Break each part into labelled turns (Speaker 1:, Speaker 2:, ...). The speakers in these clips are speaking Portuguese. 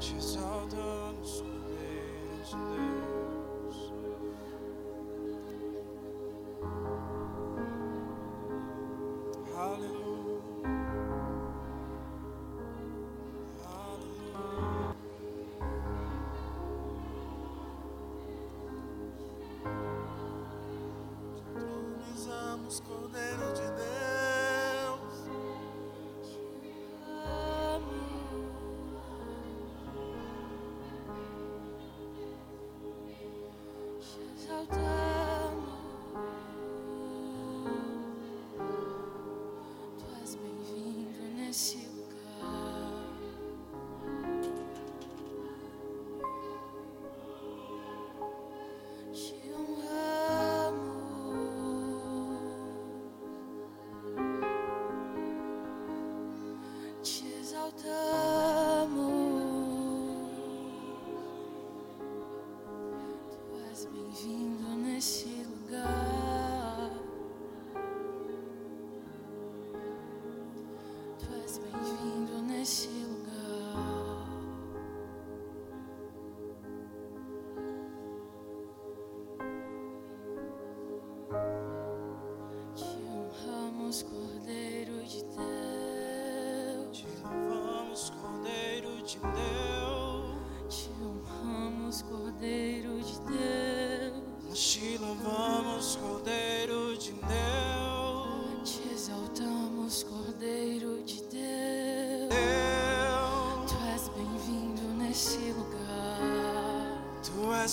Speaker 1: Te exaltamos, Cordeiro de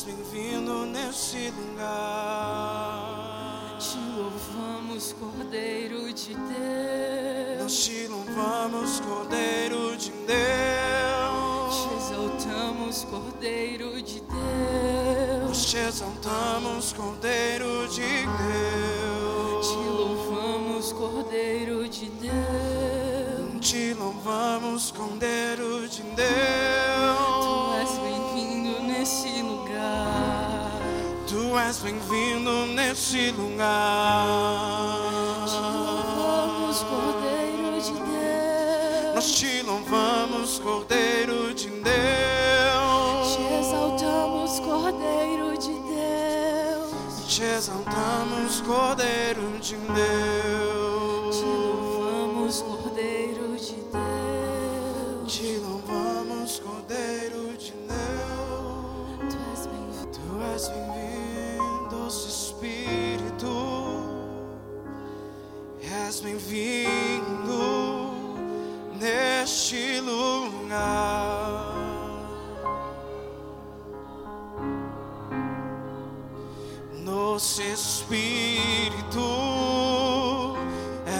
Speaker 2: bem-vindo nesse lugar. Te
Speaker 1: louvamos, Cordeiro de Deus. Nós te louvamos, Cordeiro de
Speaker 2: Te Deus. exaltamos, Cordeiro de
Speaker 1: Nós
Speaker 2: Deus.
Speaker 1: te exaltamos, Cordeiro de
Speaker 2: Te
Speaker 1: Deus.
Speaker 2: louvamos, Cordeiro de Deus.
Speaker 1: Te louvamos, Cordeiro de Deus.
Speaker 2: És bem-vindo nesse lugar. Te louvamos, Cordeiro de Deus.
Speaker 1: Nós te louvamos, Cordeiro de Deus.
Speaker 2: Te exaltamos, Cordeiro de Deus.
Speaker 1: Te exaltamos, Cordeiro de Deus.
Speaker 2: Bem-vindo
Speaker 1: neste lugar. Nosso Espírito,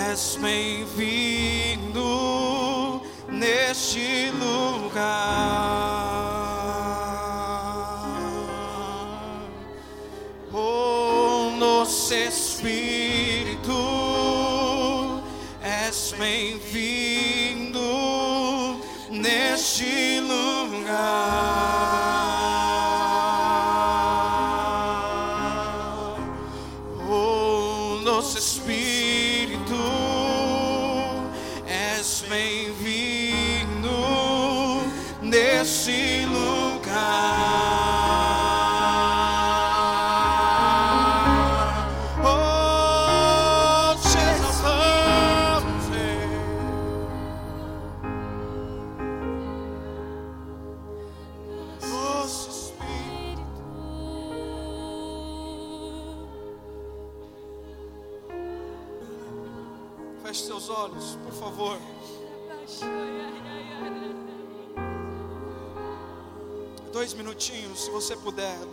Speaker 1: és bem-vindo neste lugar.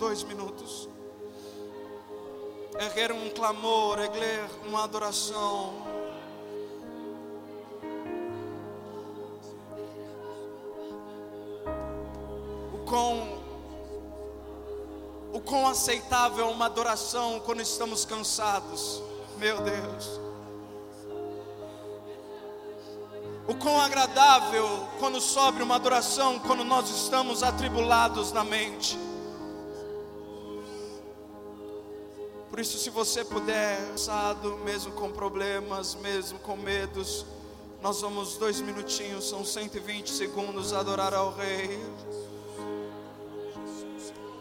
Speaker 1: Dois minutos. Erguer um clamor, erguer uma adoração. O quão, o quão aceitável é uma adoração quando estamos cansados, meu Deus. O quão agradável quando sobe uma adoração quando nós estamos atribulados na mente. Por isso, se você puder, cansado, mesmo com problemas, mesmo com medos, Nós vamos dois minutinhos, são 120 segundos, adorar ao Rei.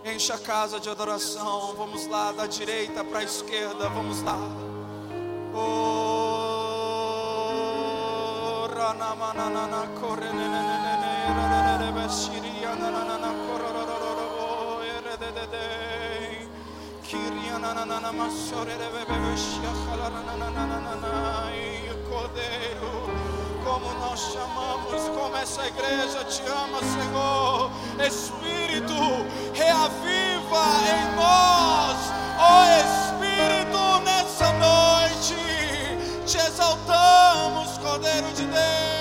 Speaker 1: Enche a casa de adoração. Vamos lá, da direita para a esquerda. Vamos lá. Oh, Kiriananana, masorere, bebeshia, halananana, cordeiro como nós chamamos, como essa igreja te ama, Senhor. Espírito, reaviva em nós, ó Espírito, nessa noite. Te exaltamos, Cordeiro de Deus.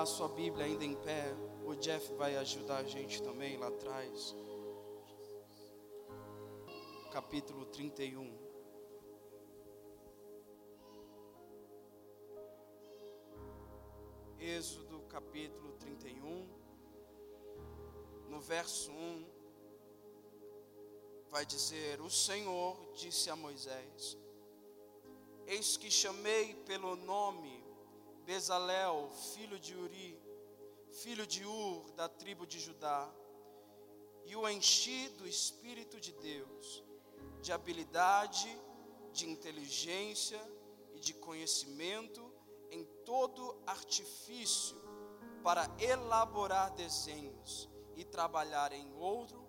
Speaker 1: A sua Bíblia ainda em pé, o Jeff vai ajudar a gente também lá atrás. Capítulo 31. Êxodo capítulo 31, no verso 1, vai dizer: O Senhor disse a Moisés: Eis que chamei pelo nome Bezalel, filho de Uri, filho de Ur, da tribo de Judá, e o enchi do Espírito de Deus, de habilidade, de inteligência e de conhecimento em todo artifício para elaborar desenhos e trabalhar em ouro,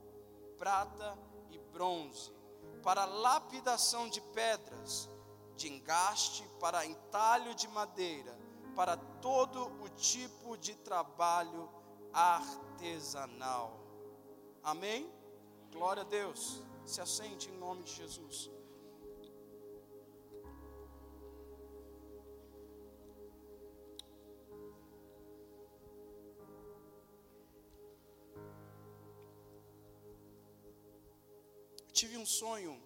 Speaker 1: prata e bronze, para lapidação de pedras, de engaste, para entalho de madeira, para todo o tipo de trabalho artesanal. Amém? Glória a Deus. Se assente em nome de Jesus. Tive um sonho,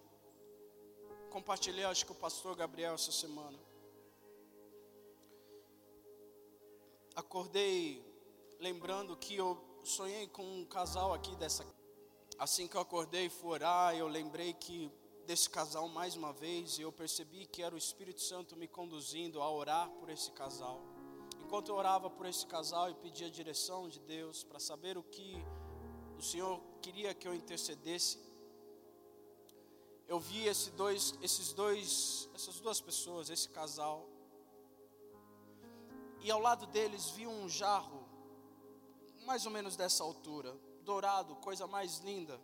Speaker 1: compartilhei acho que o pastor Gabriel essa semana. Acordei lembrando que eu sonhei com um casal aqui dessa. Assim que eu acordei fui orar, eu lembrei que desse casal mais uma vez e eu percebi que era o Espírito Santo me conduzindo a orar por esse casal. Enquanto eu orava por esse casal e pedia a direção de Deus para saber o que o Senhor queria que eu intercedesse, eu vi esse dois, esses dois, essas duas pessoas, esse casal, e ao lado deles vi um jarro mais ou menos dessa altura, dourado, coisa mais linda.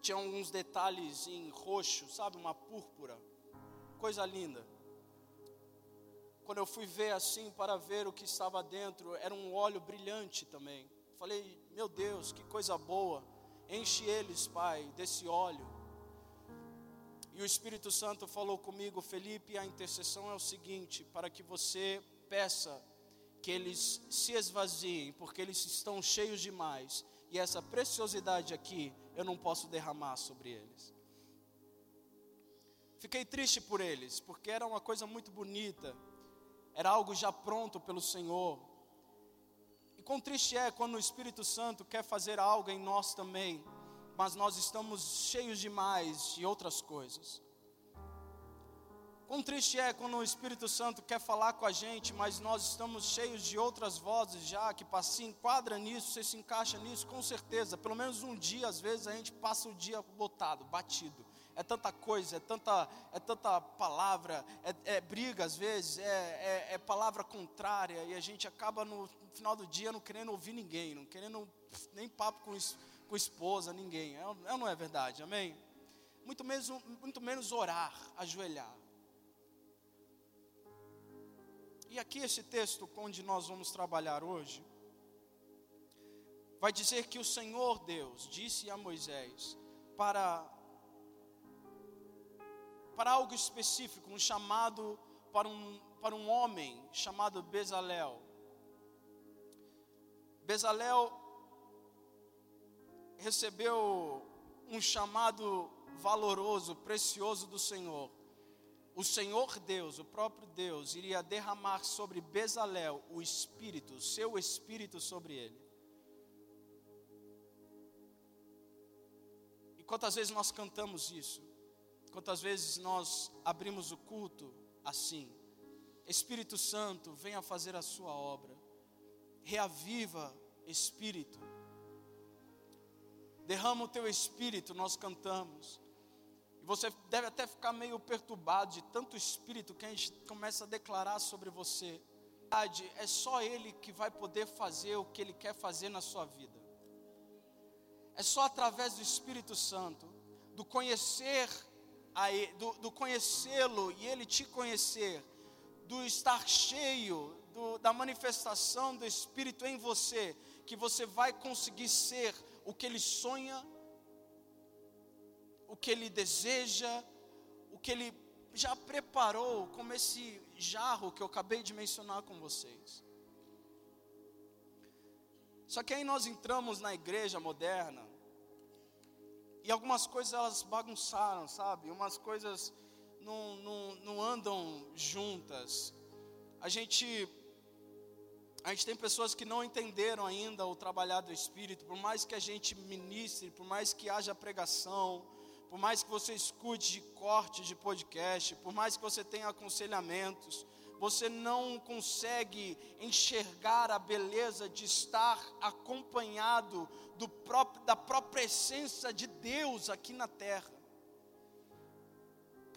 Speaker 1: Tinha uns detalhes em roxo, sabe, uma púrpura, coisa linda. Quando eu fui ver assim para ver o que estava dentro, era um óleo brilhante também. Falei, meu Deus, que coisa boa. Enche eles, Pai, desse óleo. E o Espírito Santo falou comigo, Felipe, a intercessão é o seguinte: para que você peça que eles se esvaziem, porque eles estão cheios demais, e essa preciosidade aqui eu não posso derramar sobre eles. Fiquei triste por eles, porque era uma coisa muito bonita, era algo já pronto pelo Senhor. E quão triste é quando o Espírito Santo quer fazer algo em nós também, mas nós estamos cheios demais de outras coisas. Quão triste é quando o Espírito Santo quer falar com a gente, mas nós estamos cheios de outras vozes já, que se enquadra nisso, você se encaixa nisso, com certeza. Pelo menos um dia, às vezes, a gente passa o dia botado, batido. É tanta coisa, é tanta, é tanta palavra, é, é briga às vezes, é, é, é palavra contrária, e a gente acaba no final do dia não querendo ouvir ninguém, não querendo nem papo com, com esposa, ninguém. É, é, não é verdade, amém? Muito menos, muito menos orar, ajoelhar. E aqui esse texto onde nós vamos trabalhar hoje, vai dizer que o Senhor Deus disse a Moisés para para algo específico, um chamado para um, para um homem chamado Bezalel. Bezalel recebeu um chamado valoroso, precioso do Senhor o Senhor Deus, o próprio Deus, iria derramar sobre Bezalel o Espírito, o seu Espírito sobre ele. E quantas vezes nós cantamos isso? Quantas vezes nós abrimos o culto assim? Espírito Santo, venha fazer a sua obra. Reaviva Espírito. Derrama o teu Espírito, nós cantamos. E você deve até ficar meio perturbado de tanto espírito que a gente começa a declarar sobre você. É só Ele que vai poder fazer o que Ele quer fazer na sua vida. É só através do Espírito Santo, do conhecer, do, do conhecê-lo e Ele te conhecer, do estar cheio do, da manifestação do Espírito em você, que você vai conseguir ser o que Ele sonha o que ele deseja, o que ele já preparou, como esse jarro que eu acabei de mencionar com vocês. Só que aí nós entramos na igreja moderna e algumas coisas elas bagunçaram, sabe? Umas coisas não, não, não andam juntas. A gente a gente tem pessoas que não entenderam ainda o trabalhar do Espírito, por mais que a gente ministre, por mais que haja pregação, por mais que você escute de cortes de podcast, por mais que você tenha aconselhamentos, você não consegue enxergar a beleza de estar acompanhado próprio, da própria essência de Deus aqui na terra.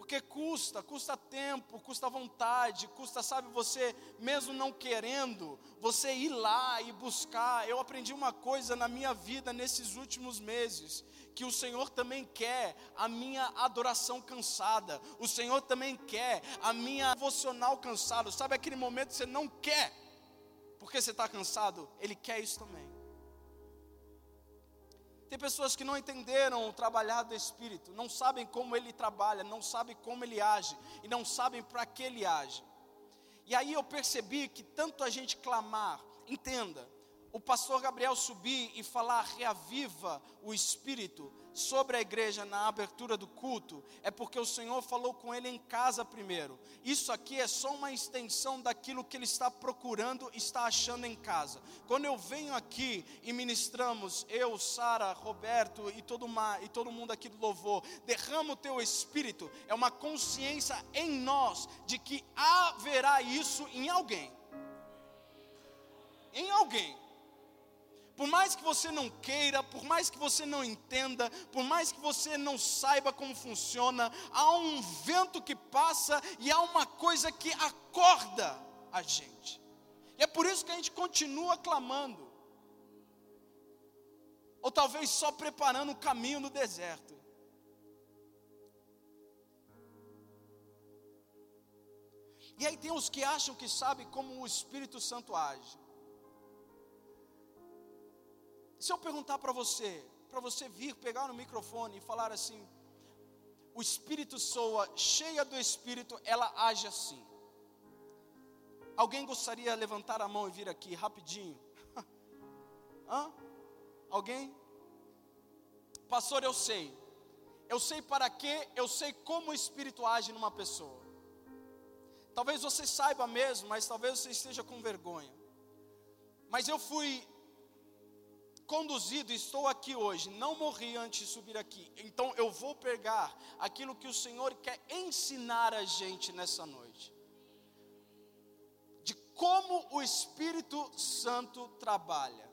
Speaker 1: Porque custa, custa tempo, custa vontade, custa, sabe, você mesmo não querendo, você ir lá e buscar. Eu aprendi uma coisa na minha vida nesses últimos meses que o Senhor também quer a minha adoração cansada, o Senhor também quer a minha devocional cansada. Sabe aquele momento que você não quer, porque você está cansado? Ele quer isso também. Tem pessoas que não entenderam o trabalhar do Espírito, não sabem como ele trabalha, não sabem como ele age e não sabem para que ele age. E aí eu percebi que tanto a gente clamar, entenda, o pastor Gabriel subir e falar reaviva o espírito sobre a igreja na abertura do culto, é porque o Senhor falou com ele em casa primeiro. Isso aqui é só uma extensão daquilo que ele está procurando, está achando em casa. Quando eu venho aqui e ministramos, eu, Sara, Roberto e todo, uma, e todo mundo aqui do louvor, derrama o teu espírito, é uma consciência em nós de que haverá isso em alguém. Em alguém. Por mais que você não queira, por mais que você não entenda, por mais que você não saiba como funciona, há um vento que passa e há uma coisa que acorda a gente. E é por isso que a gente continua clamando. ou talvez só preparando o caminho no deserto. E aí tem os que acham que sabem como o Espírito Santo age. Se eu perguntar para você, para você vir pegar no microfone e falar assim: o Espírito soa cheia do Espírito, ela age assim. Alguém gostaria de levantar a mão e vir aqui rapidinho? Hã? Alguém? Pastor, eu sei. Eu sei para quê, eu sei como o Espírito age numa pessoa. Talvez você saiba mesmo, mas talvez você esteja com vergonha. Mas eu fui conduzido, estou aqui hoje, não morri antes de subir aqui. Então eu vou pegar aquilo que o Senhor quer ensinar a gente nessa noite. De como o Espírito Santo trabalha.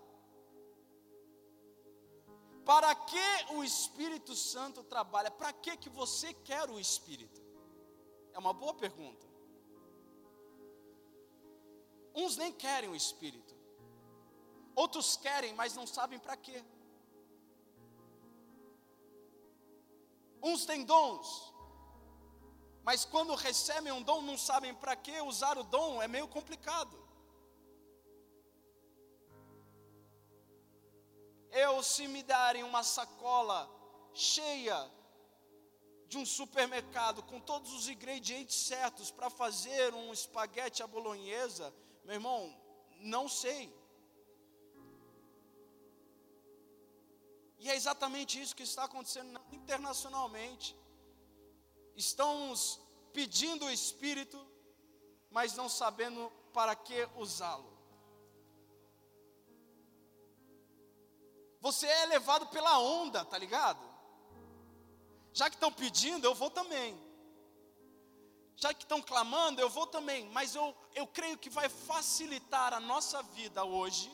Speaker 1: Para que o Espírito Santo trabalha? Para que que você quer o Espírito? É uma boa pergunta. Uns nem querem o Espírito. Outros querem, mas não sabem para quê. Uns têm dons, mas quando recebem um dom não sabem para que usar o dom, é meio complicado. Eu, se me darem uma sacola cheia de um supermercado com todos os ingredientes certos para fazer um espaguete à bolonhesa, meu irmão, não sei. E é exatamente isso que está acontecendo internacionalmente. Estamos pedindo o Espírito, mas não sabendo para que usá-lo. Você é levado pela onda, tá ligado? Já que estão pedindo, eu vou também. Já que estão clamando, eu vou também. Mas eu, eu creio que vai facilitar a nossa vida hoje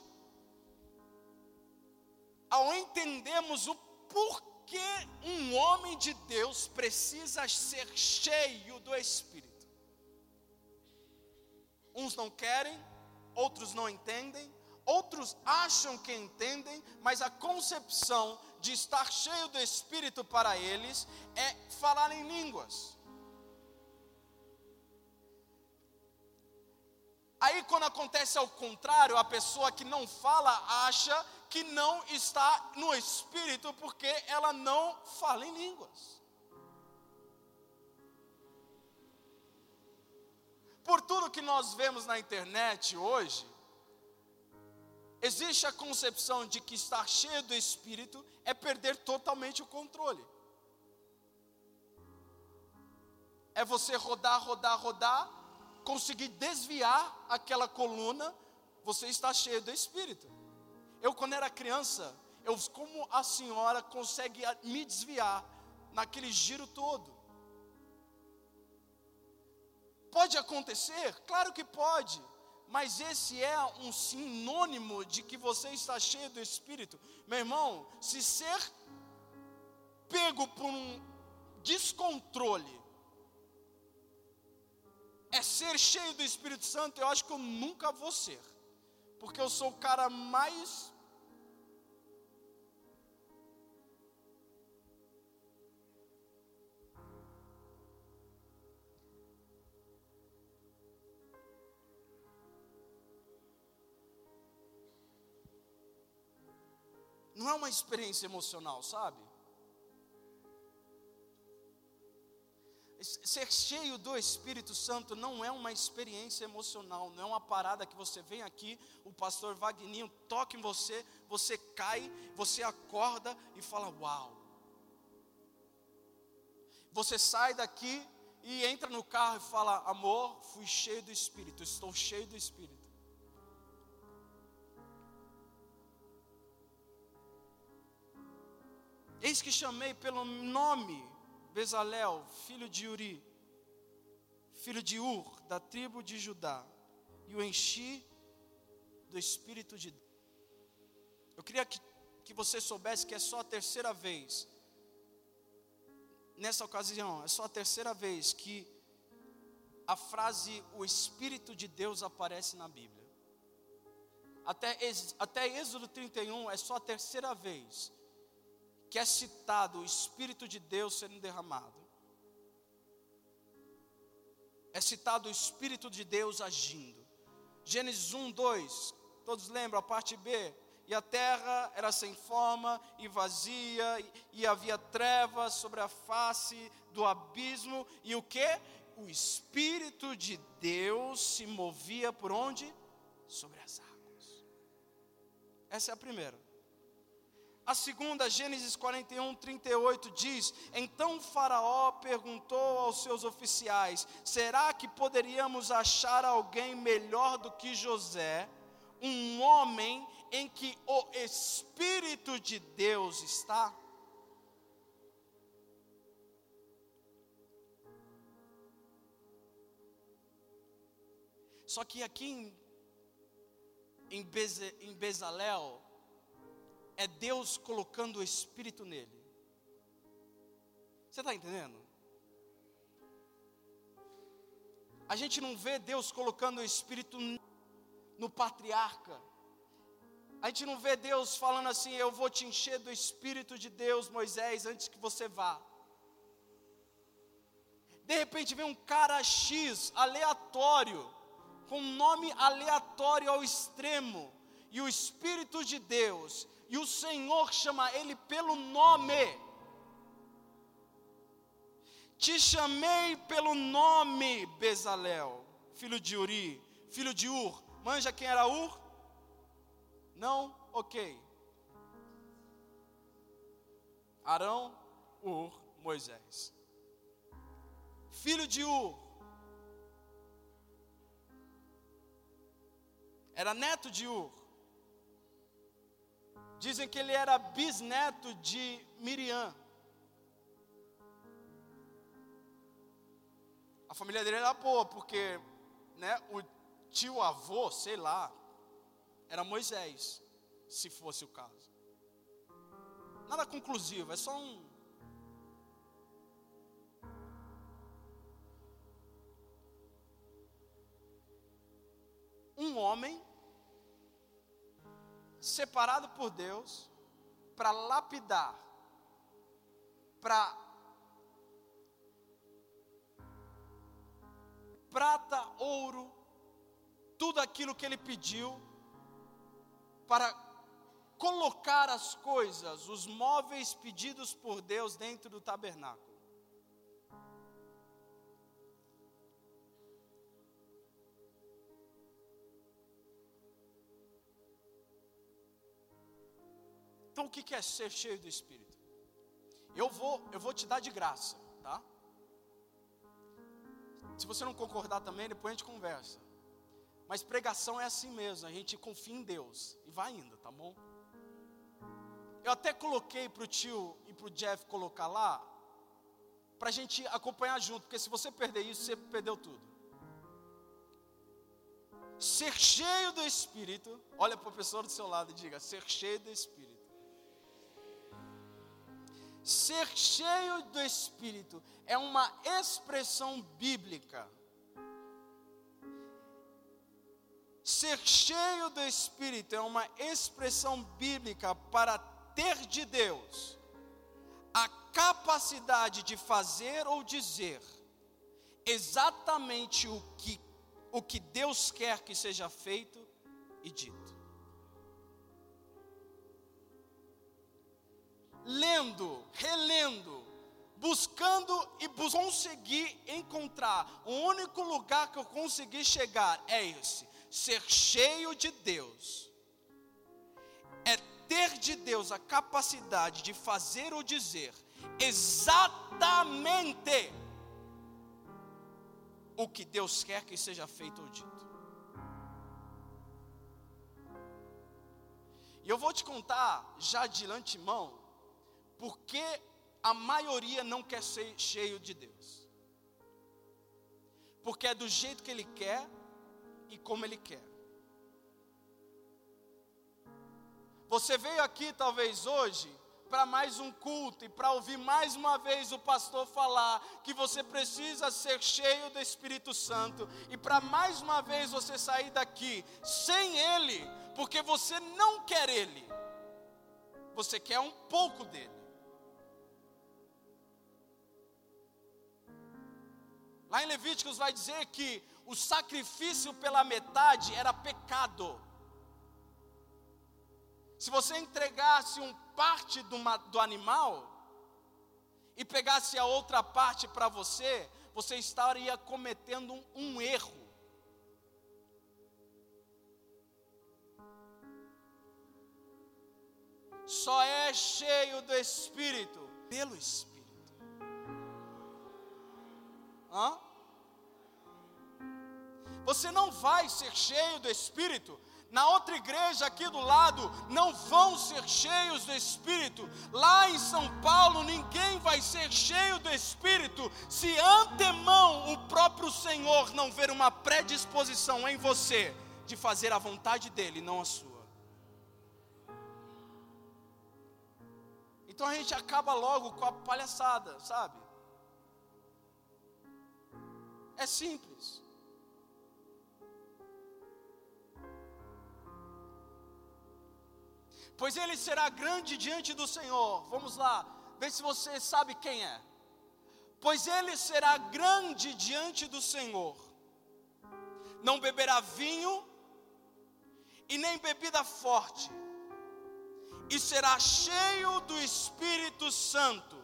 Speaker 1: ao entendermos o porquê um homem de Deus precisa ser cheio do Espírito. Uns não querem, outros não entendem, outros acham que entendem, mas a concepção de estar cheio do Espírito para eles é falar em línguas. Aí, quando acontece ao contrário, a pessoa que não fala acha que não está no espírito porque ela não fala em línguas. Por tudo que nós vemos na internet hoje, existe a concepção de que estar cheio do espírito é perder totalmente o controle. É você rodar, rodar, rodar, conseguir desviar aquela coluna, você está cheio do espírito. Eu, quando era criança, eu, como a senhora consegue me desviar naquele giro todo? Pode acontecer? Claro que pode. Mas esse é um sinônimo de que você está cheio do Espírito. Meu irmão, se ser pego por um descontrole é ser cheio do Espírito Santo, eu acho que eu nunca vou ser porque eu sou o cara mais Não é uma experiência emocional, sabe? Ser cheio do Espírito Santo não é uma experiência emocional, não é uma parada que você vem aqui, o pastor Vagninho toca em você, você cai, você acorda e fala: Uau! Você sai daqui e entra no carro e fala: Amor, fui cheio do Espírito, estou cheio do Espírito. Eis que chamei pelo nome Bezalel, filho de Uri, filho de Ur, da tribo de Judá, e o enchi do Espírito de Deus. Eu queria que, que você soubesse que é só a terceira vez, nessa ocasião, é só a terceira vez que a frase o Espírito de Deus aparece na Bíblia. até, até Êxodo 31 é só a terceira vez que é citado o Espírito de Deus sendo derramado. É citado o Espírito de Deus agindo. Gênesis 1, 2, todos lembram a parte B? E a terra era sem forma e vazia, e havia trevas sobre a face do abismo, e o que? O Espírito de Deus se movia por onde? Sobre as águas. Essa é a primeira. A segunda, Gênesis 41, 38 diz: Então Faraó perguntou aos seus oficiais: Será que poderíamos achar alguém melhor do que José, um homem em que o Espírito de Deus está? Só que aqui em, em, Beze, em Bezalel, é Deus colocando o Espírito nele. Você está entendendo? A gente não vê Deus colocando o Espírito no patriarca. A gente não vê Deus falando assim: Eu vou te encher do Espírito de Deus, Moisés, antes que você vá. De repente vem um cara X, aleatório, com um nome aleatório ao extremo, e o Espírito de Deus e o Senhor chama ele pelo nome. Te chamei pelo nome, Bezalel, filho de Uri, filho de Ur. Manja quem era Ur? Não? Ok. Arão, Ur, Moisés. Filho de Ur. Era neto de Ur. Dizem que ele era bisneto de Miriam. A família dele era boa, porque né, o tio avô, sei lá, era Moisés, se fosse o caso. Nada conclusivo, é só um. Um homem separado por Deus para lapidar, para prata, ouro, tudo aquilo que ele pediu, para colocar as coisas, os móveis pedidos por Deus dentro do tabernáculo. Então o que é ser cheio do Espírito? Eu vou, eu vou te dar de graça, tá? Se você não concordar também, depois a gente conversa. Mas pregação é assim mesmo, a gente confia em Deus e vai indo, tá bom? Eu até coloquei para o tio e para o Jeff colocar lá, para a gente acompanhar junto, porque se você perder isso, você perdeu tudo. Ser cheio do Espírito, olha para o pessoa do seu lado e diga: ser cheio do Espírito Ser cheio do Espírito é uma expressão bíblica. Ser cheio do Espírito é uma expressão bíblica para ter de Deus a capacidade de fazer ou dizer exatamente o que, o que Deus quer que seja feito e dito. Lendo, relendo, buscando e bus conseguir encontrar. O único lugar que eu consegui chegar é esse: ser cheio de Deus. É ter de Deus a capacidade de fazer ou dizer exatamente o que Deus quer que seja feito ou dito. E eu vou te contar já de antemão porque a maioria não quer ser cheio de Deus. Porque é do jeito que Ele quer e como Ele quer. Você veio aqui talvez hoje para mais um culto e para ouvir mais uma vez o pastor falar que você precisa ser cheio do Espírito Santo e para mais uma vez você sair daqui sem Ele, porque você não quer Ele, você quer um pouco dele. Lá em Levíticos vai dizer que o sacrifício pela metade era pecado. Se você entregasse um parte do, do animal e pegasse a outra parte para você, você estaria cometendo um, um erro. Só é cheio do Espírito pelo Espírito. Hã? Você não vai ser cheio do Espírito na outra igreja aqui do lado, não vão ser cheios do Espírito. Lá em São Paulo, ninguém vai ser cheio do Espírito se antemão o próprio Senhor não ver uma predisposição em você de fazer a vontade dEle, não a sua. Então a gente acaba logo com a palhaçada, sabe? É simples. pois ele será grande diante do Senhor. Vamos lá, vê se você sabe quem é. Pois ele será grande diante do Senhor, não beberá vinho e nem bebida forte, e será cheio do Espírito Santo,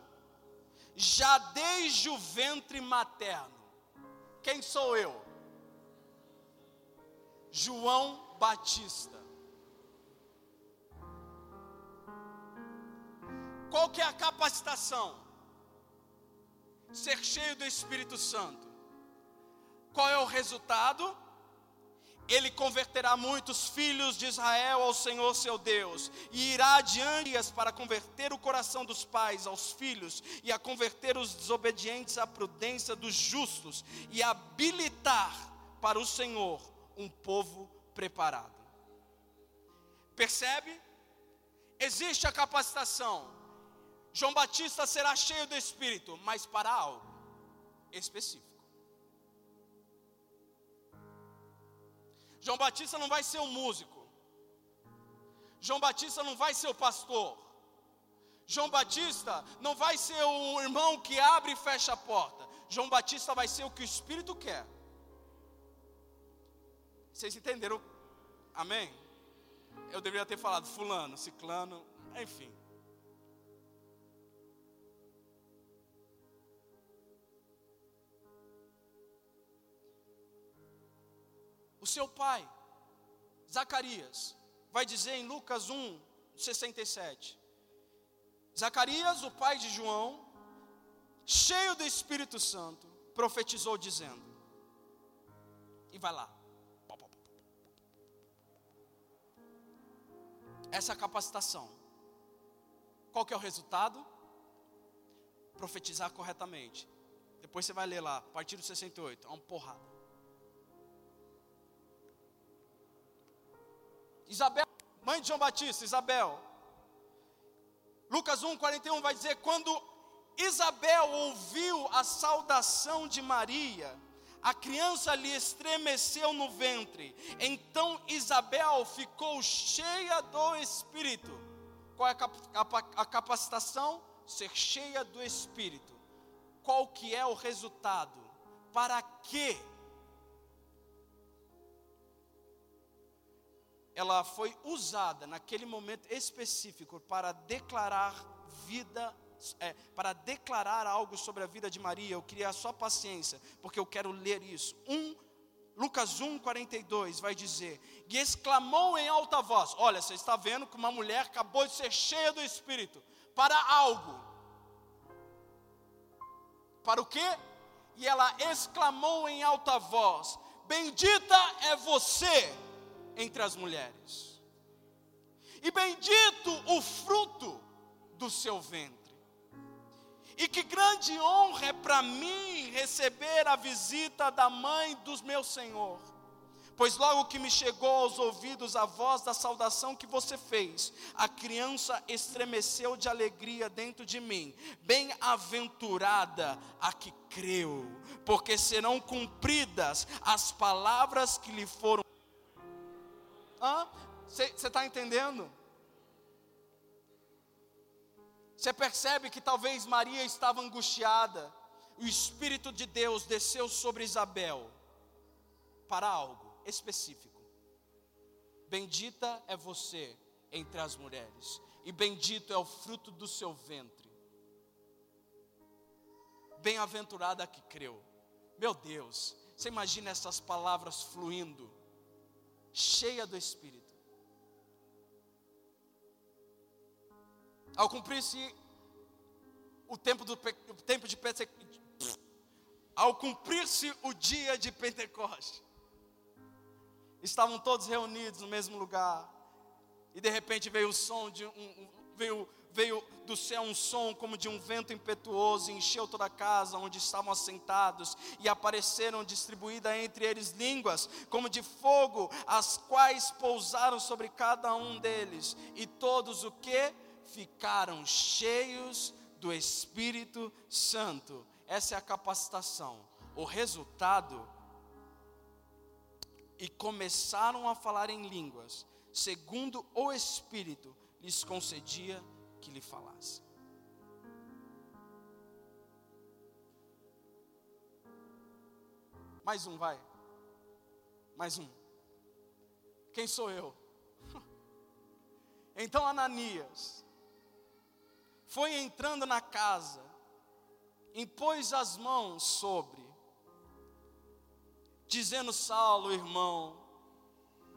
Speaker 1: já desde o ventre materno. Quem sou eu? João Batista. Qual que é a capacitação? Ser cheio do Espírito Santo. Qual é o resultado? Ele converterá muitos filhos de Israel ao Senhor seu Deus, e irá adiante para converter o coração dos pais aos filhos, e a converter os desobedientes à prudência dos justos, e habilitar para o Senhor um povo preparado. Percebe? Existe a capacitação, João Batista será cheio do Espírito, mas para algo específico. João Batista não vai ser um músico. João Batista não vai ser o pastor. João Batista não vai ser o irmão que abre e fecha a porta. João Batista vai ser o que o Espírito quer. Vocês entenderam? Amém? Eu deveria ter falado fulano, ciclano, enfim. O seu pai, Zacarias, vai dizer em Lucas 1, 67. Zacarias, o pai de João, cheio do Espírito Santo, profetizou dizendo: E vai lá. Essa é capacitação. Qual que é o resultado? Profetizar corretamente. Depois você vai ler lá, a partir do 68, é uma porrada. Isabel, mãe de João Batista, Isabel. Lucas 1, 41 vai dizer: quando Isabel ouviu a saudação de Maria, a criança lhe estremeceu no ventre. Então Isabel ficou cheia do Espírito. Qual é a capacitação? Ser cheia do Espírito. Qual que é o resultado? Para quê? Ela foi usada naquele momento específico para declarar vida, é, para declarar algo sobre a vida de Maria. Eu queria a sua paciência, porque eu quero ler isso. Um, Lucas 1, 42 vai dizer: E exclamou em alta voz: Olha, você está vendo que uma mulher acabou de ser cheia do Espírito para algo. Para o quê? E ela exclamou em alta voz: Bendita é você entre as mulheres. E bendito o fruto do seu ventre. E que grande honra é para mim receber a visita da mãe do meu Senhor. Pois logo que me chegou aos ouvidos a voz da saudação que você fez, a criança estremeceu de alegria dentro de mim. Bem-aventurada a que creu, porque serão cumpridas as palavras que lhe foram. Você está entendendo? Você percebe que talvez Maria estava angustiada. O Espírito de Deus desceu sobre Isabel para algo específico. Bendita é você entre as mulheres, e bendito é o fruto do seu ventre. Bem-aventurada que creu. Meu Deus, você imagina essas palavras fluindo, cheia do Espírito. Ao cumprir-se o tempo, do, o tempo de Pentecostes, ao cumprir-se o dia de Pentecostes, estavam todos reunidos no mesmo lugar, e de repente veio o som de um, veio, veio do céu um som como de um vento impetuoso, e encheu toda a casa onde estavam assentados, e apareceram distribuídas entre eles línguas, como de fogo, as quais pousaram sobre cada um deles, e todos o que? Ficaram cheios do Espírito Santo. Essa é a capacitação. O resultado e começaram a falar em línguas, segundo o Espírito lhes concedia que lhe falasse. Mais um, vai. Mais um. Quem sou eu? Então Ananias foi entrando na casa, impôs as mãos sobre, dizendo: Saulo, irmão,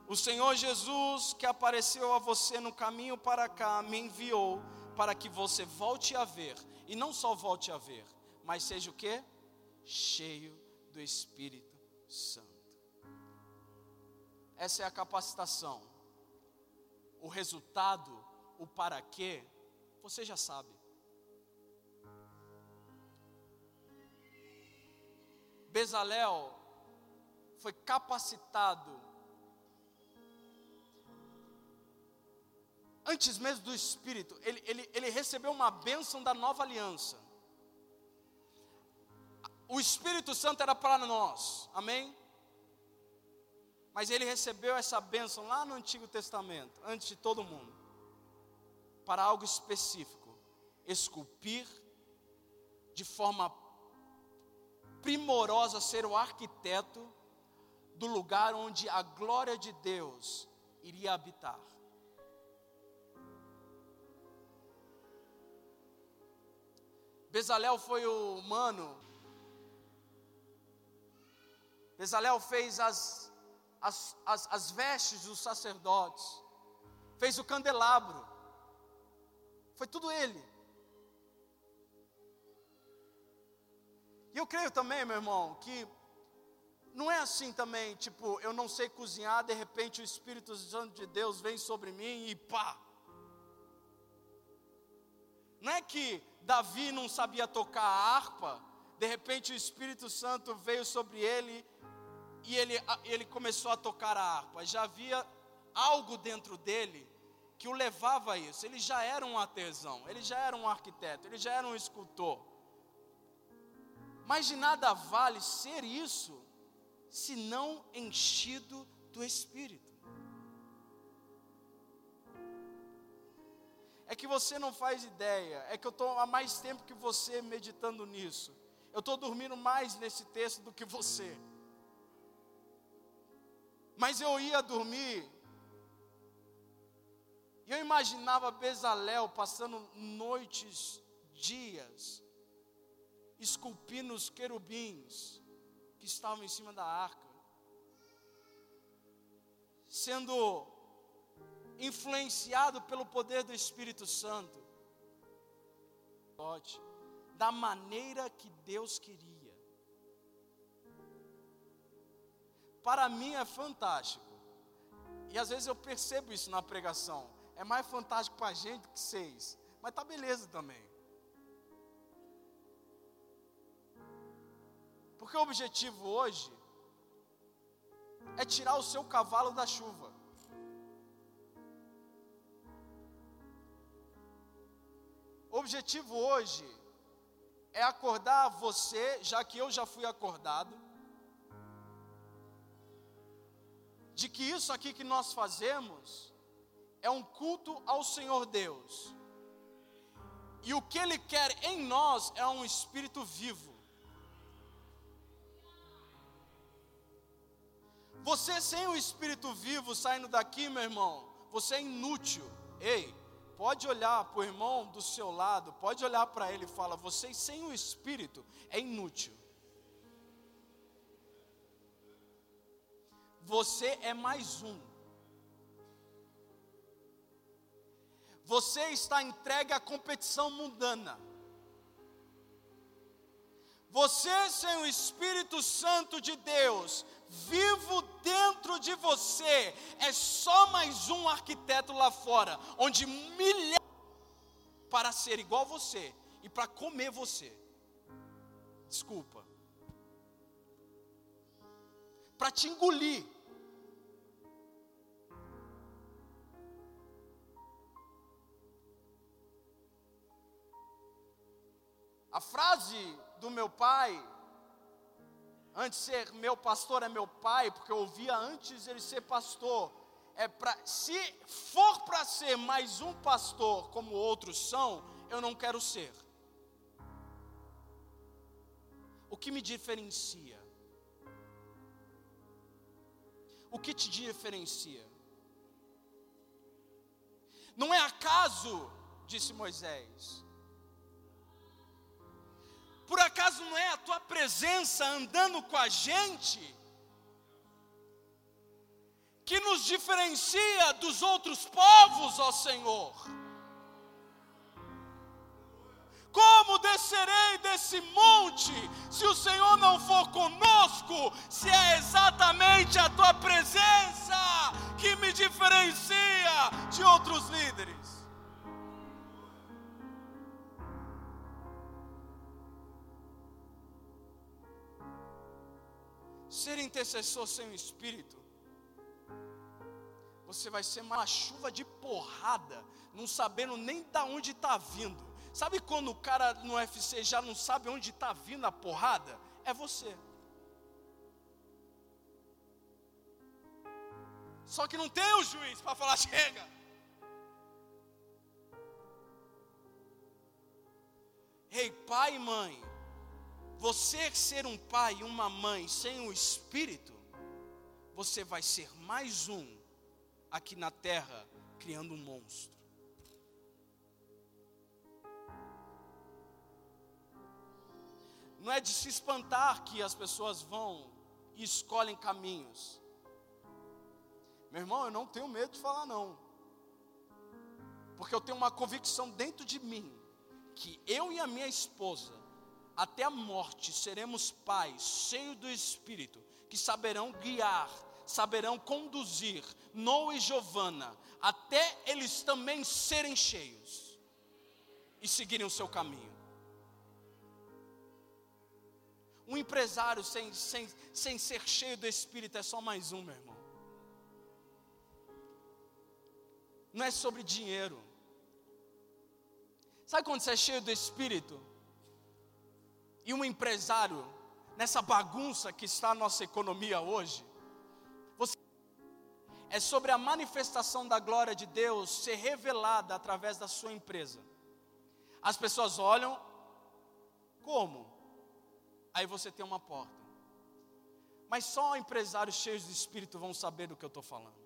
Speaker 1: o Senhor Jesus que apareceu a você no caminho para cá me enviou para que você volte a ver, e não só volte a ver, mas seja o que? Cheio do Espírito Santo. Essa é a capacitação. O resultado, o para quê, você já sabe. Bezalel foi capacitado antes mesmo do Espírito, ele, ele, ele recebeu uma bênção da nova aliança. O Espírito Santo era para nós, amém? Mas ele recebeu essa bênção lá no Antigo Testamento, antes de todo mundo, para algo específico: esculpir de forma primorosa, ser o arquiteto do lugar onde a glória de Deus iria habitar. Bezalel foi o humano. Bezalel fez as, as, as, as vestes dos sacerdotes, fez o candelabro, foi tudo ele. E eu creio também, meu irmão, que não é assim também, tipo, eu não sei cozinhar, de repente o Espírito Santo de Deus vem sobre mim e pá. Não é que Davi não sabia tocar a harpa, de repente o Espírito Santo veio sobre ele e ele, ele começou a tocar a harpa. Já havia algo dentro dele que o levava a isso. Ele já era um artesão, ele já era um arquiteto, ele já era um escultor. Mas de nada vale ser isso se não enchido do Espírito. É que você não faz ideia, é que eu estou há mais tempo que você meditando nisso. Eu estou dormindo mais nesse texto do que você. Mas eu ia dormir, e eu imaginava Bezalel passando noites, dias, esculpindo os querubins, que estavam em cima da arca, sendo influenciado pelo poder do Espírito Santo, da maneira que Deus queria. Para mim é fantástico, e às vezes eu percebo isso na pregação. É mais fantástico para a gente que seis, mas tá beleza também. Porque o objetivo hoje é tirar o seu cavalo da chuva. Objetivo hoje é acordar você, já que eu já fui acordado, de que isso aqui que nós fazemos é um culto ao Senhor Deus. E o que Ele quer em nós é um espírito vivo. Você sem o espírito vivo saindo daqui, meu irmão, você é inútil. Ei, pode olhar para o irmão do seu lado, pode olhar para ele e fala: você sem o espírito é inútil. Você é mais um. Você está entregue à competição mundana. Você, sem o Espírito Santo de Deus, vivo dentro de você, é só mais um arquiteto lá fora, onde milhares para ser igual você e para comer você. Desculpa. Para te engolir. A frase do meu pai, antes ser meu pastor é meu pai, porque eu ouvia antes ele ser pastor, é para se for para ser mais um pastor como outros são, eu não quero ser. O que me diferencia? O que te diferencia? Não é acaso, disse Moisés, por acaso não é a tua presença andando com a gente que nos diferencia dos outros povos, ó Senhor? Como descerei desse monte se o Senhor não for conosco? Se é exatamente a tua presença que me diferencia de outros líderes. Ser intercessor sem o Espírito, você vai ser uma chuva de porrada, não sabendo nem da onde está vindo. Sabe quando o cara no UFC já não sabe onde está vindo a porrada? É você. Só que não tem o juiz para falar, chega. Ei, pai e mãe, você ser um pai e uma mãe sem o Espírito, você vai ser mais um aqui na terra criando um monstro. Não é de se espantar que as pessoas vão e escolhem caminhos. Meu irmão, eu não tenho medo de falar não. Porque eu tenho uma convicção dentro de mim que eu e a minha esposa até a morte seremos pais, cheios do Espírito, que saberão guiar, saberão conduzir Noé e Giovana, até eles também serem cheios e seguirem o seu caminho. Um empresário sem, sem, sem ser cheio do Espírito é só mais um, meu irmão. Não é sobre dinheiro. Sabe quando você é cheio do Espírito? E um empresário nessa bagunça que está a nossa economia hoje, você é sobre a manifestação da glória de Deus ser revelada através da sua empresa. As pessoas olham como? Aí você tem uma porta. Mas só empresários cheios de espírito vão saber do que eu estou falando.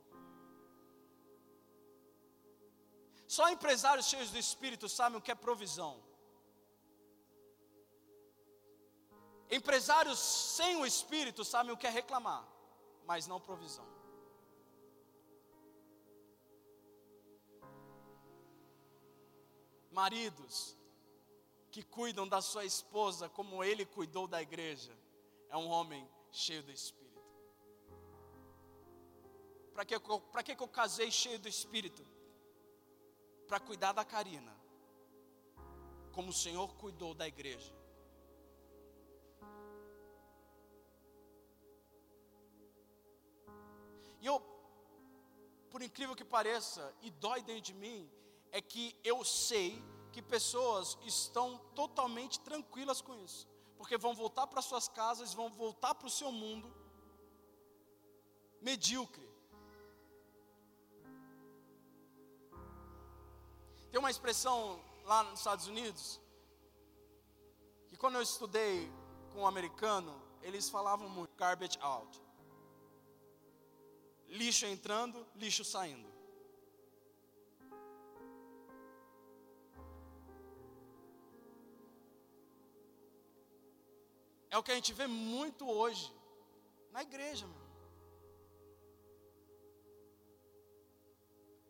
Speaker 1: Só empresários cheios de espírito sabem o que é provisão. Empresários sem o espírito sabem o que é reclamar, mas não provisão. Maridos que cuidam da sua esposa como ele cuidou da igreja, é um homem cheio do espírito. Para que, pra que, eu casei cheio do espírito? Para cuidar da Karina, como o Senhor cuidou da igreja. Incrível que pareça, e dói dentro de mim, é que eu sei que pessoas estão totalmente tranquilas com isso, porque vão voltar para suas casas, vão voltar para o seu mundo medíocre. Tem uma expressão lá nos Estados Unidos que quando eu estudei com um americano, eles falavam muito garbage out. Lixo entrando, lixo saindo. É o que a gente vê muito hoje na igreja, meu.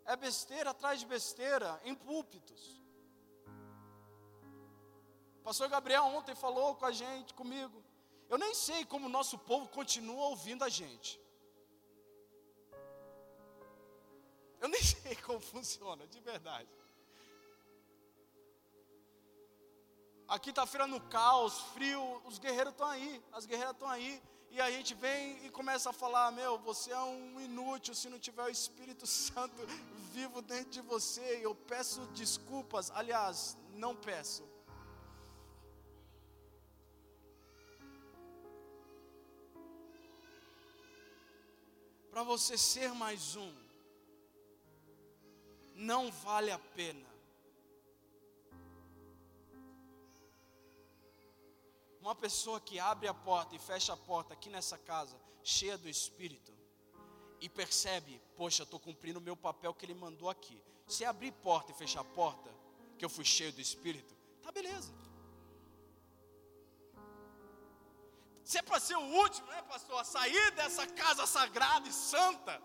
Speaker 1: É besteira atrás de besteira em púlpitos. O pastor Gabriel ontem falou com a gente, comigo. Eu nem sei como o nosso povo continua ouvindo a gente. Eu nem sei como funciona, de verdade. A quinta-feira no caos, frio, os guerreiros estão aí, as guerreiras estão aí. E a gente vem e começa a falar: Meu, você é um inútil se não tiver o Espírito Santo vivo dentro de você. Eu peço desculpas, aliás, não peço. Para você ser mais um, não vale a pena. Uma pessoa que abre a porta e fecha a porta aqui nessa casa, cheia do Espírito, e percebe, poxa, estou cumprindo o meu papel que ele mandou aqui. Se abrir porta e fechar porta, que eu fui cheio do Espírito, tá beleza. Se é para ser o último, né, pastor, a sair dessa casa sagrada e santa.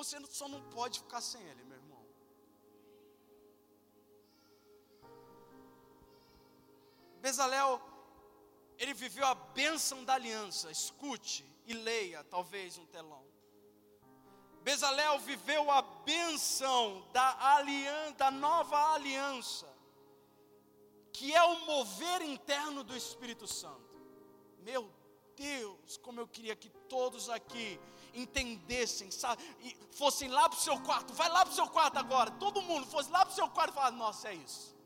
Speaker 1: Você só não pode ficar sem ele, meu irmão. Bezalel ele viveu a bênção da aliança. Escute e leia, talvez, um telão. Bezalel viveu a bênção da aliança, da nova aliança, que é o mover interno do Espírito Santo. Meu Deus, como eu queria que todos aqui entendessem, e fossem lá para o seu quarto, vai lá para o seu quarto agora, todo mundo fosse lá para o seu quarto e falar, nossa, é isso.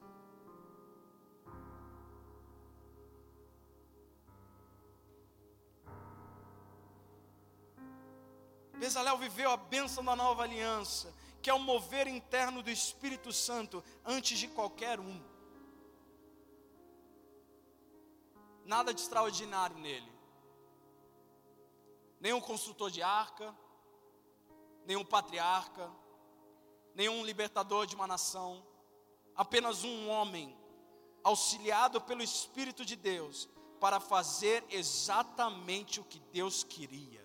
Speaker 1: Bezalel viveu a bênção da nova aliança, que é o mover interno do Espírito Santo antes de qualquer um. Nada de extraordinário nele. Nenhum construtor de arca, nenhum patriarca, nenhum libertador de uma nação, apenas um homem auxiliado pelo Espírito de Deus para fazer exatamente o que Deus queria.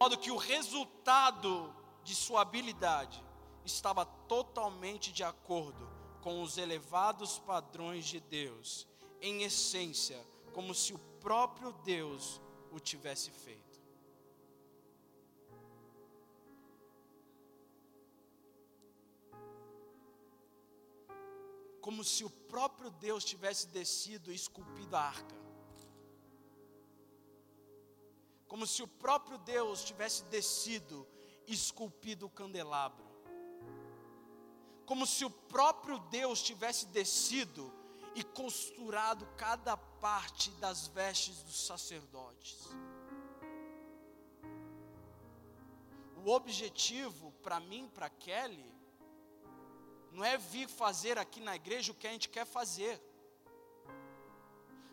Speaker 1: Modo que o resultado de sua habilidade estava totalmente de acordo com os elevados padrões de Deus, em essência, como se o próprio Deus o tivesse feito. Como se o próprio Deus tivesse descido e esculpido a arca. como se o próprio Deus tivesse descido e esculpido o candelabro, como se o próprio Deus tivesse descido e costurado cada parte das vestes dos sacerdotes. O objetivo para mim, para Kelly, não é vir fazer aqui na igreja o que a gente quer fazer.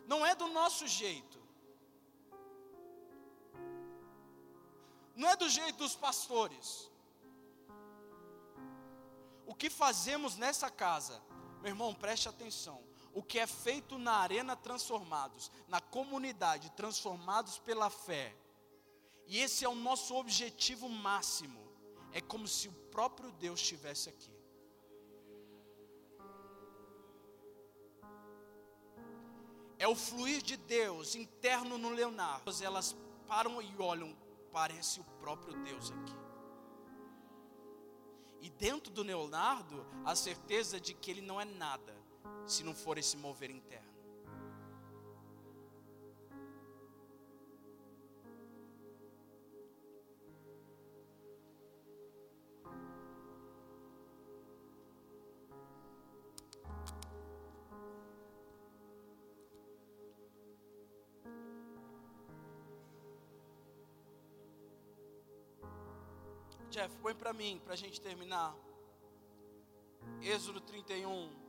Speaker 1: Não é do nosso jeito. não é do jeito dos pastores. O que fazemos nessa casa, meu irmão, preste atenção. O que é feito na arena transformados, na comunidade transformados pela fé, e esse é o nosso objetivo máximo. É como se o próprio Deus estivesse aqui. É o fluir de Deus interno no Leonardo. Elas param e olham aparece o próprio Deus aqui. E dentro do Leonardo, a certeza de que ele não é nada, se não for esse mover interno. Jeff, põe para mim, para a gente terminar. Êxodo 31,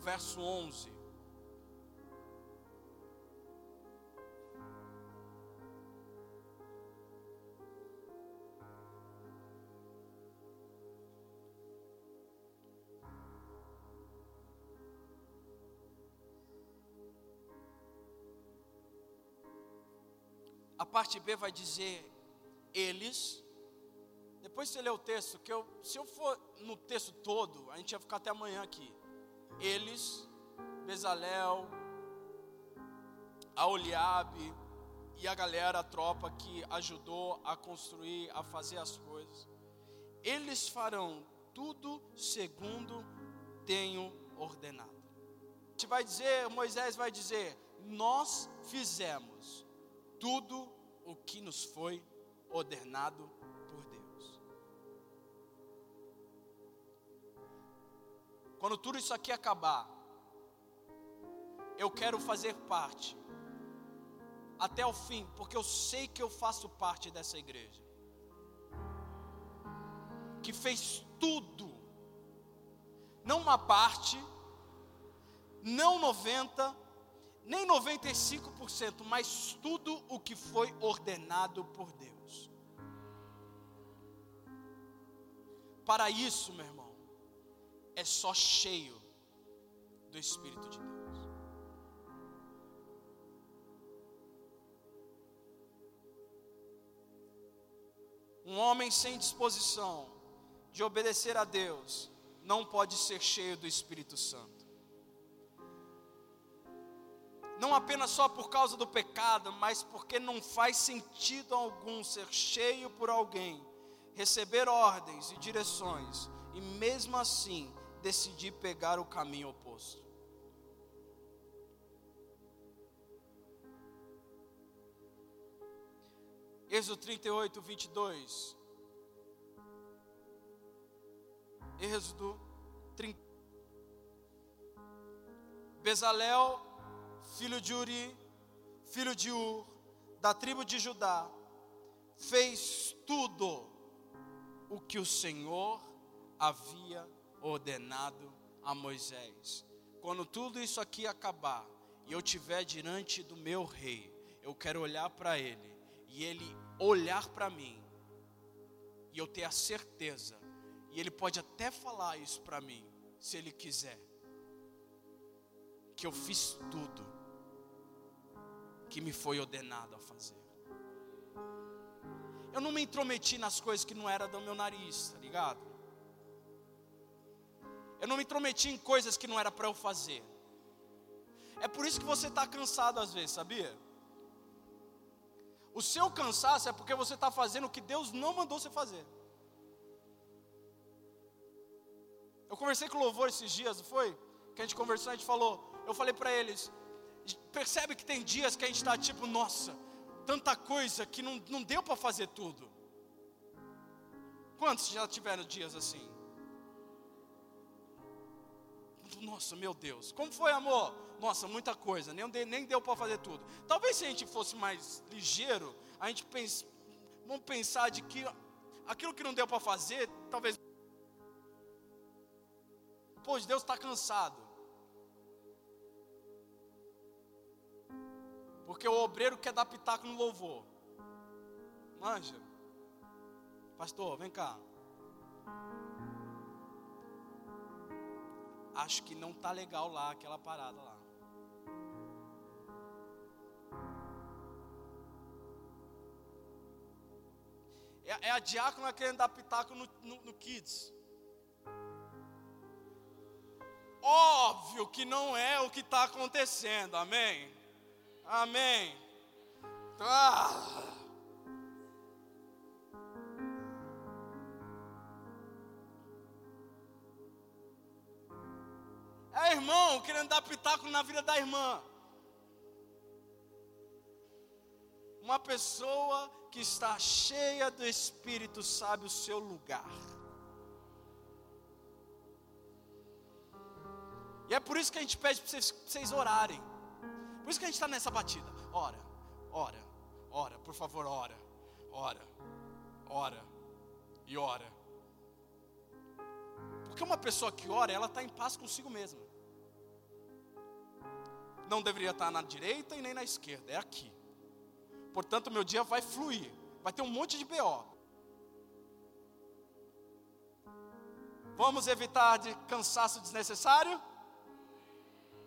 Speaker 1: verso 11. A parte B vai dizer eles. Depois você lê o texto, que eu, se eu for no texto todo, a gente ia ficar até amanhã aqui. Eles, Bezalel, a Oliabe e a galera, a tropa que ajudou a construir, a fazer as coisas. Eles farão tudo segundo tenho ordenado. A vai dizer, Moisés vai dizer, nós fizemos tudo o que nos foi ordenado Quando tudo isso aqui acabar, eu quero fazer parte até o fim, porque eu sei que eu faço parte dessa igreja que fez tudo, não uma parte, não 90, nem 95%, mas tudo o que foi ordenado por Deus. Para isso, meu irmão, é só cheio do Espírito de Deus. Um homem sem disposição de obedecer a Deus não pode ser cheio do Espírito Santo não apenas só por causa do pecado, mas porque não faz sentido algum ser cheio por alguém, receber ordens e direções e mesmo assim decidir pegar o caminho oposto. Êxodo 38, 22. Êxodo 30. Bezalel filho de Uri, filho de Ur, da tribo de Judá, fez tudo o que o Senhor havia ordenado a Moisés. Quando tudo isso aqui acabar e eu estiver diante do meu rei, eu quero olhar para ele e ele olhar para mim e eu ter a certeza, e ele pode até falar isso para mim, se ele quiser, que eu fiz tudo que me foi ordenado a fazer. Eu não me intrometi nas coisas que não era do meu nariz, tá ligado? Eu não me intrometi em coisas que não era para eu fazer. É por isso que você está cansado às vezes, sabia? O seu cansaço é porque você está fazendo o que Deus não mandou você fazer. Eu conversei com o louvor esses dias, não foi? Que a gente conversou, a gente falou. Eu falei para eles: percebe que tem dias que a gente está tipo, nossa, tanta coisa que não, não deu para fazer tudo. Quantos já tiveram dias assim? Nossa, meu Deus, como foi amor? Nossa, muita coisa, nem, nem deu para fazer tudo. Talvez se a gente fosse mais ligeiro, a gente pense, vamos pensar de que aquilo que não deu para fazer, talvez. Pois Deus está cansado. Porque o obreiro quer dar pitaco no louvor. Manja. Pastor, vem cá. Acho que não tá legal lá aquela parada lá. É, é a diácona querendo dar pitaco no, no, no Kids. Óbvio que não é o que está acontecendo, amém? Amém. Ah. Irmão querendo dar pitaco na vida da irmã. Uma pessoa que está cheia do Espírito sabe o seu lugar. E é por isso que a gente pede para vocês, vocês orarem. Por isso que a gente está nessa batida. Ora, ora, ora, por favor, ora. ora, ora e ora. Porque uma pessoa que ora, ela está em paz consigo mesma. Não deveria estar na direita e nem na esquerda, é aqui. Portanto, meu dia vai fluir. Vai ter um monte de BO. Vamos evitar de cansaço desnecessário?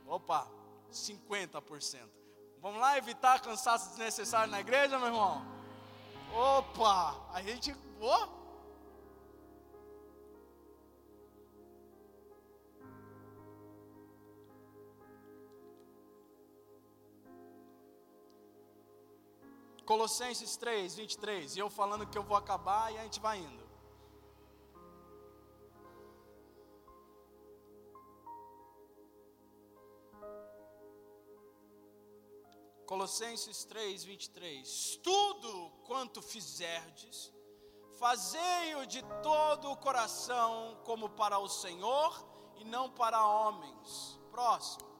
Speaker 1: Opa, 50%. Vamos lá evitar cansaço desnecessário na igreja, meu irmão? Opa, a gente. Oh, Colossenses 3, 23. E eu falando que eu vou acabar e a gente vai indo. Colossenses 3, 23. Tudo quanto fizerdes, fazei-o de todo o coração, como para o Senhor e não para homens. Próximo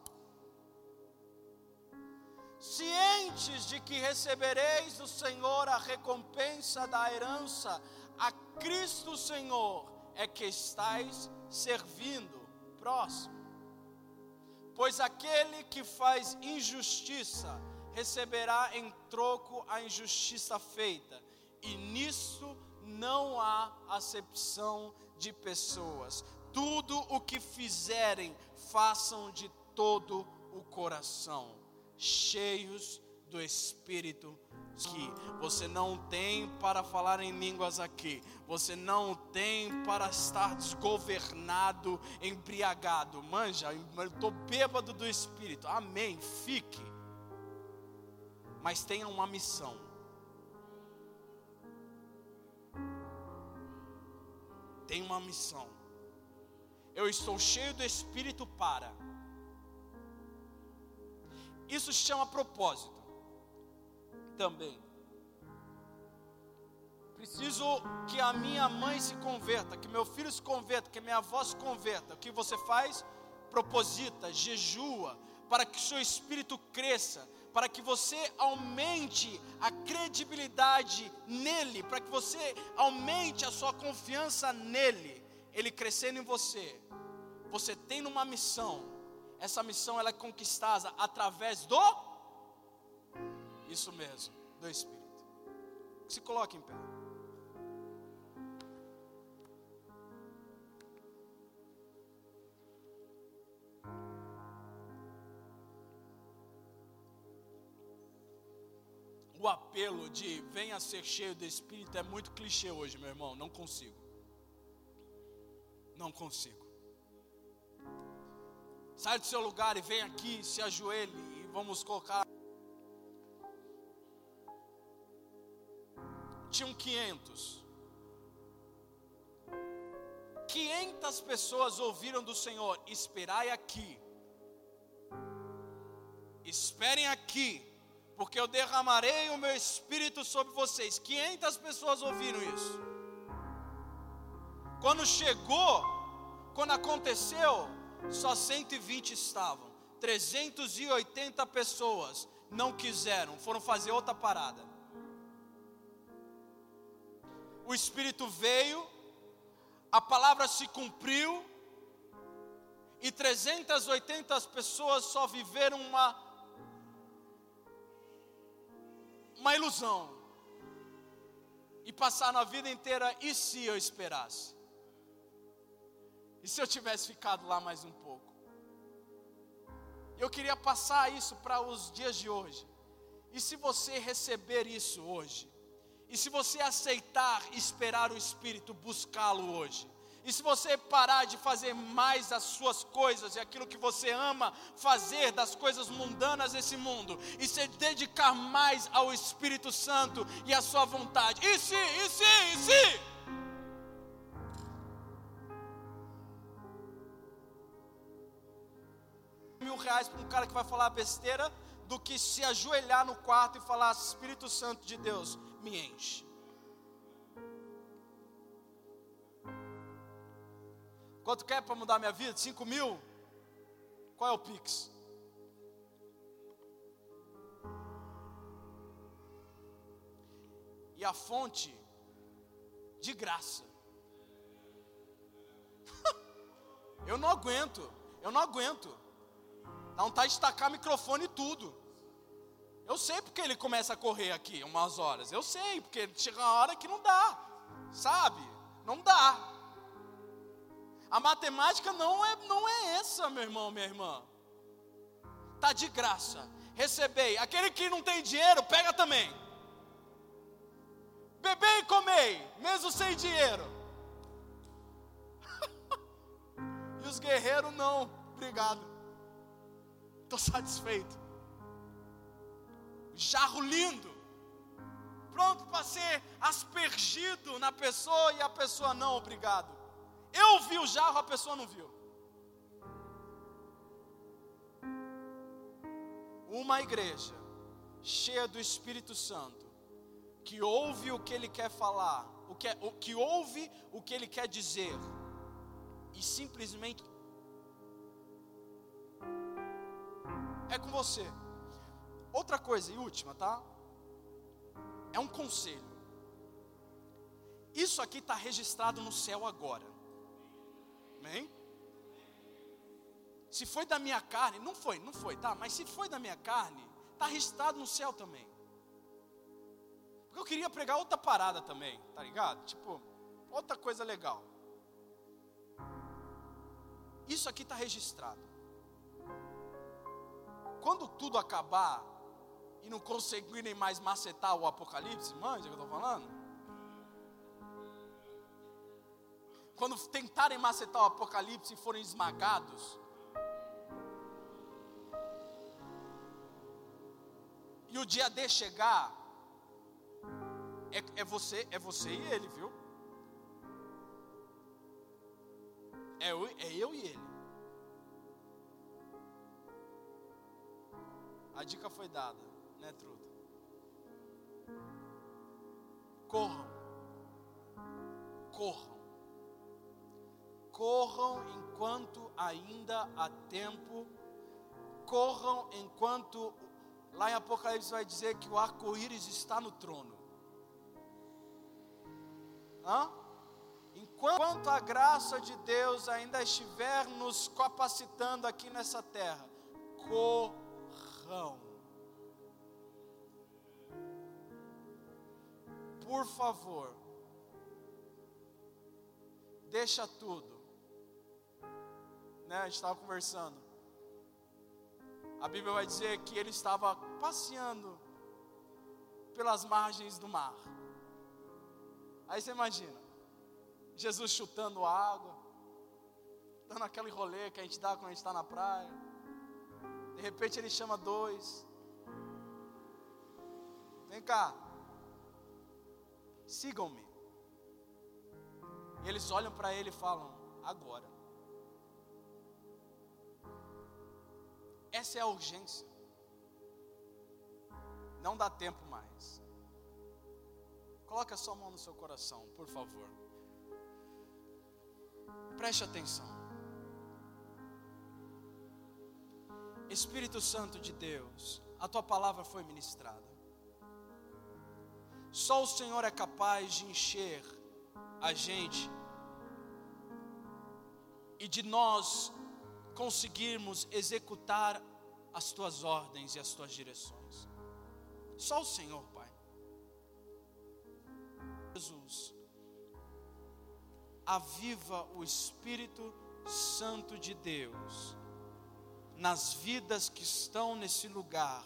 Speaker 1: cientes de que recebereis do Senhor a recompensa da herança, a Cristo Senhor é que estáis servindo. Próximo. Pois aquele que faz injustiça receberá em troco a injustiça feita, e nisso não há acepção de pessoas. Tudo o que fizerem, façam de todo o coração cheios do Espírito que você não tem para falar em línguas aqui, você não tem para estar desgovernado, embriagado. Manja, estou bêbado do Espírito, amém. Fique, mas tenha uma missão. Tem uma missão. Eu estou cheio do Espírito para isso chama propósito. Também. Preciso que a minha mãe se converta, que meu filho se converta, que minha avó se converta. O que você faz? Proposita, jejua, para que seu espírito cresça, para que você aumente a credibilidade nele, para que você aumente a sua confiança nele, ele crescendo em você. Você tem uma missão, essa missão ela é conquistada através do isso mesmo, do Espírito. Se coloque em pé. O apelo de venha ser cheio do Espírito é muito clichê hoje, meu irmão. Não consigo. Não consigo. Sai do seu lugar e vem aqui, se ajoelhe e vamos colocar. Tinham 500. 500 pessoas ouviram do Senhor: esperai aqui. Esperem aqui, porque eu derramarei o meu espírito sobre vocês. 500 pessoas ouviram isso. Quando chegou, quando aconteceu, só 120 estavam. 380 pessoas não quiseram, foram fazer outra parada. O Espírito veio, a palavra se cumpriu, e 380 pessoas só viveram uma, uma ilusão. E passaram a vida inteira, e se eu esperasse? E se eu tivesse ficado lá mais um pouco? Eu queria passar isso para os dias de hoje. E se você receber isso hoje? E se você aceitar esperar o Espírito, buscá-lo hoje? E se você parar de fazer mais as suas coisas e aquilo que você ama fazer das coisas mundanas desse mundo, e se dedicar mais ao Espírito Santo e à sua vontade, e se, e se, e se? Mil reais para um cara que vai falar besteira do que se ajoelhar no quarto e falar: Espírito Santo de Deus, me enche. Quanto quer para mudar minha vida? Cinco mil? Qual é o Pix? E a fonte de graça. eu não aguento, eu não aguento. Dá vontade de tacar microfone e tudo. Eu sei porque ele começa a correr aqui umas horas. Eu sei, porque chega uma hora que não dá. Sabe? Não dá. A matemática não é, não é essa, meu irmão, minha irmã. Tá de graça. Recebei. Aquele que não tem dinheiro, pega também. Bebei e comei, mesmo sem dinheiro. e os guerreiros não. Obrigado. Estou satisfeito jarro lindo, pronto para ser aspergido na pessoa e a pessoa não, obrigado. Eu vi o jarro, a pessoa não viu. Uma igreja cheia do Espírito Santo, que ouve o que ele quer falar, o que, o, que ouve o que ele quer dizer, e simplesmente é com você. Outra coisa e última, tá? É um conselho. Isso aqui está registrado no céu agora. Amém? Se foi da minha carne, não foi, não foi, tá? Mas se foi da minha carne, está registrado no céu também. Porque eu queria pregar outra parada também, tá ligado? Tipo, outra coisa legal. Isso aqui está registrado. Quando tudo acabar, e não conseguirem mais macetar o Apocalipse, manja o que eu estou falando? Quando tentarem macetar o Apocalipse e forem esmagados, e o dia D chegar, é, é, você, é você e ele, viu? É eu, é eu e ele. A dica foi dada né, truta? Corram. Corram. Corram enquanto ainda há tempo. Corram enquanto. Lá em Apocalipse vai dizer que o arco-íris está no trono. Hã? Enquanto a graça de Deus ainda estiver nos capacitando aqui nessa terra, corram. Por favor, deixa tudo. Né? A gente estava conversando. A Bíblia vai dizer que ele estava passeando pelas margens do mar. Aí você imagina, Jesus chutando água, dando aquele rolê que a gente dá quando a gente está na praia. De repente ele chama dois. Vem cá, sigam-me. E eles olham para ele e falam: agora. Essa é a urgência. Não dá tempo mais. Coloque a sua mão no seu coração, por favor. Preste atenção. Espírito Santo de Deus, a tua palavra foi ministrada. Só o Senhor é capaz de encher a gente e de nós conseguirmos executar as tuas ordens e as tuas direções. Só o Senhor, Pai. Jesus, aviva o Espírito Santo de Deus nas vidas que estão nesse lugar,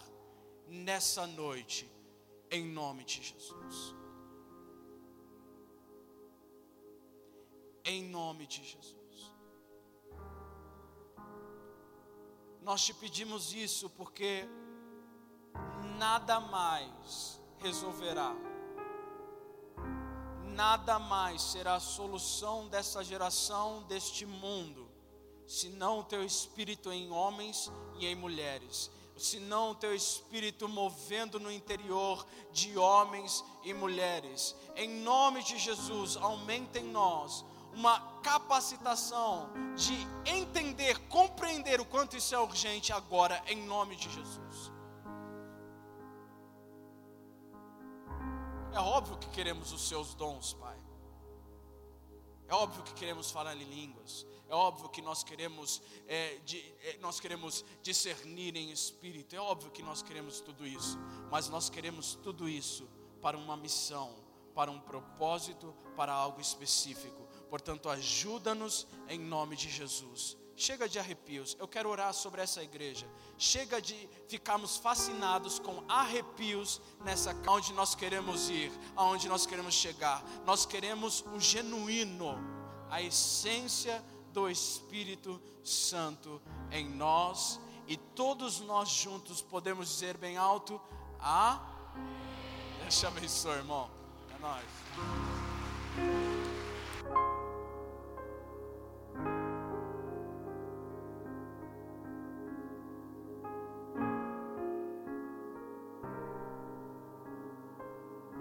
Speaker 1: nessa noite em nome de Jesus. Em nome de Jesus. Nós te pedimos isso porque nada mais resolverá, nada mais será a solução dessa geração, deste mundo, senão o teu espírito em homens e em mulheres senão o teu espírito movendo no interior de homens e mulheres. Em nome de Jesus, aumenta em nós uma capacitação de entender, compreender o quanto isso é urgente agora, em nome de Jesus. É óbvio que queremos os seus dons, Pai. É óbvio que queremos falar em línguas. É óbvio que nós queremos, é, de, é, nós queremos discernir em espírito. É óbvio que nós queremos tudo isso. Mas nós queremos tudo isso para uma missão, para um propósito, para algo específico. Portanto, ajuda-nos em nome de Jesus. Chega de arrepios. Eu quero orar sobre essa igreja. Chega de ficarmos fascinados com arrepios nessa onde nós queremos ir, aonde nós queremos chegar. Nós queremos o genuíno, a essência do Espírito Santo em nós e todos nós juntos podemos dizer bem alto: a Deus te abençoe, irmão. É nóis.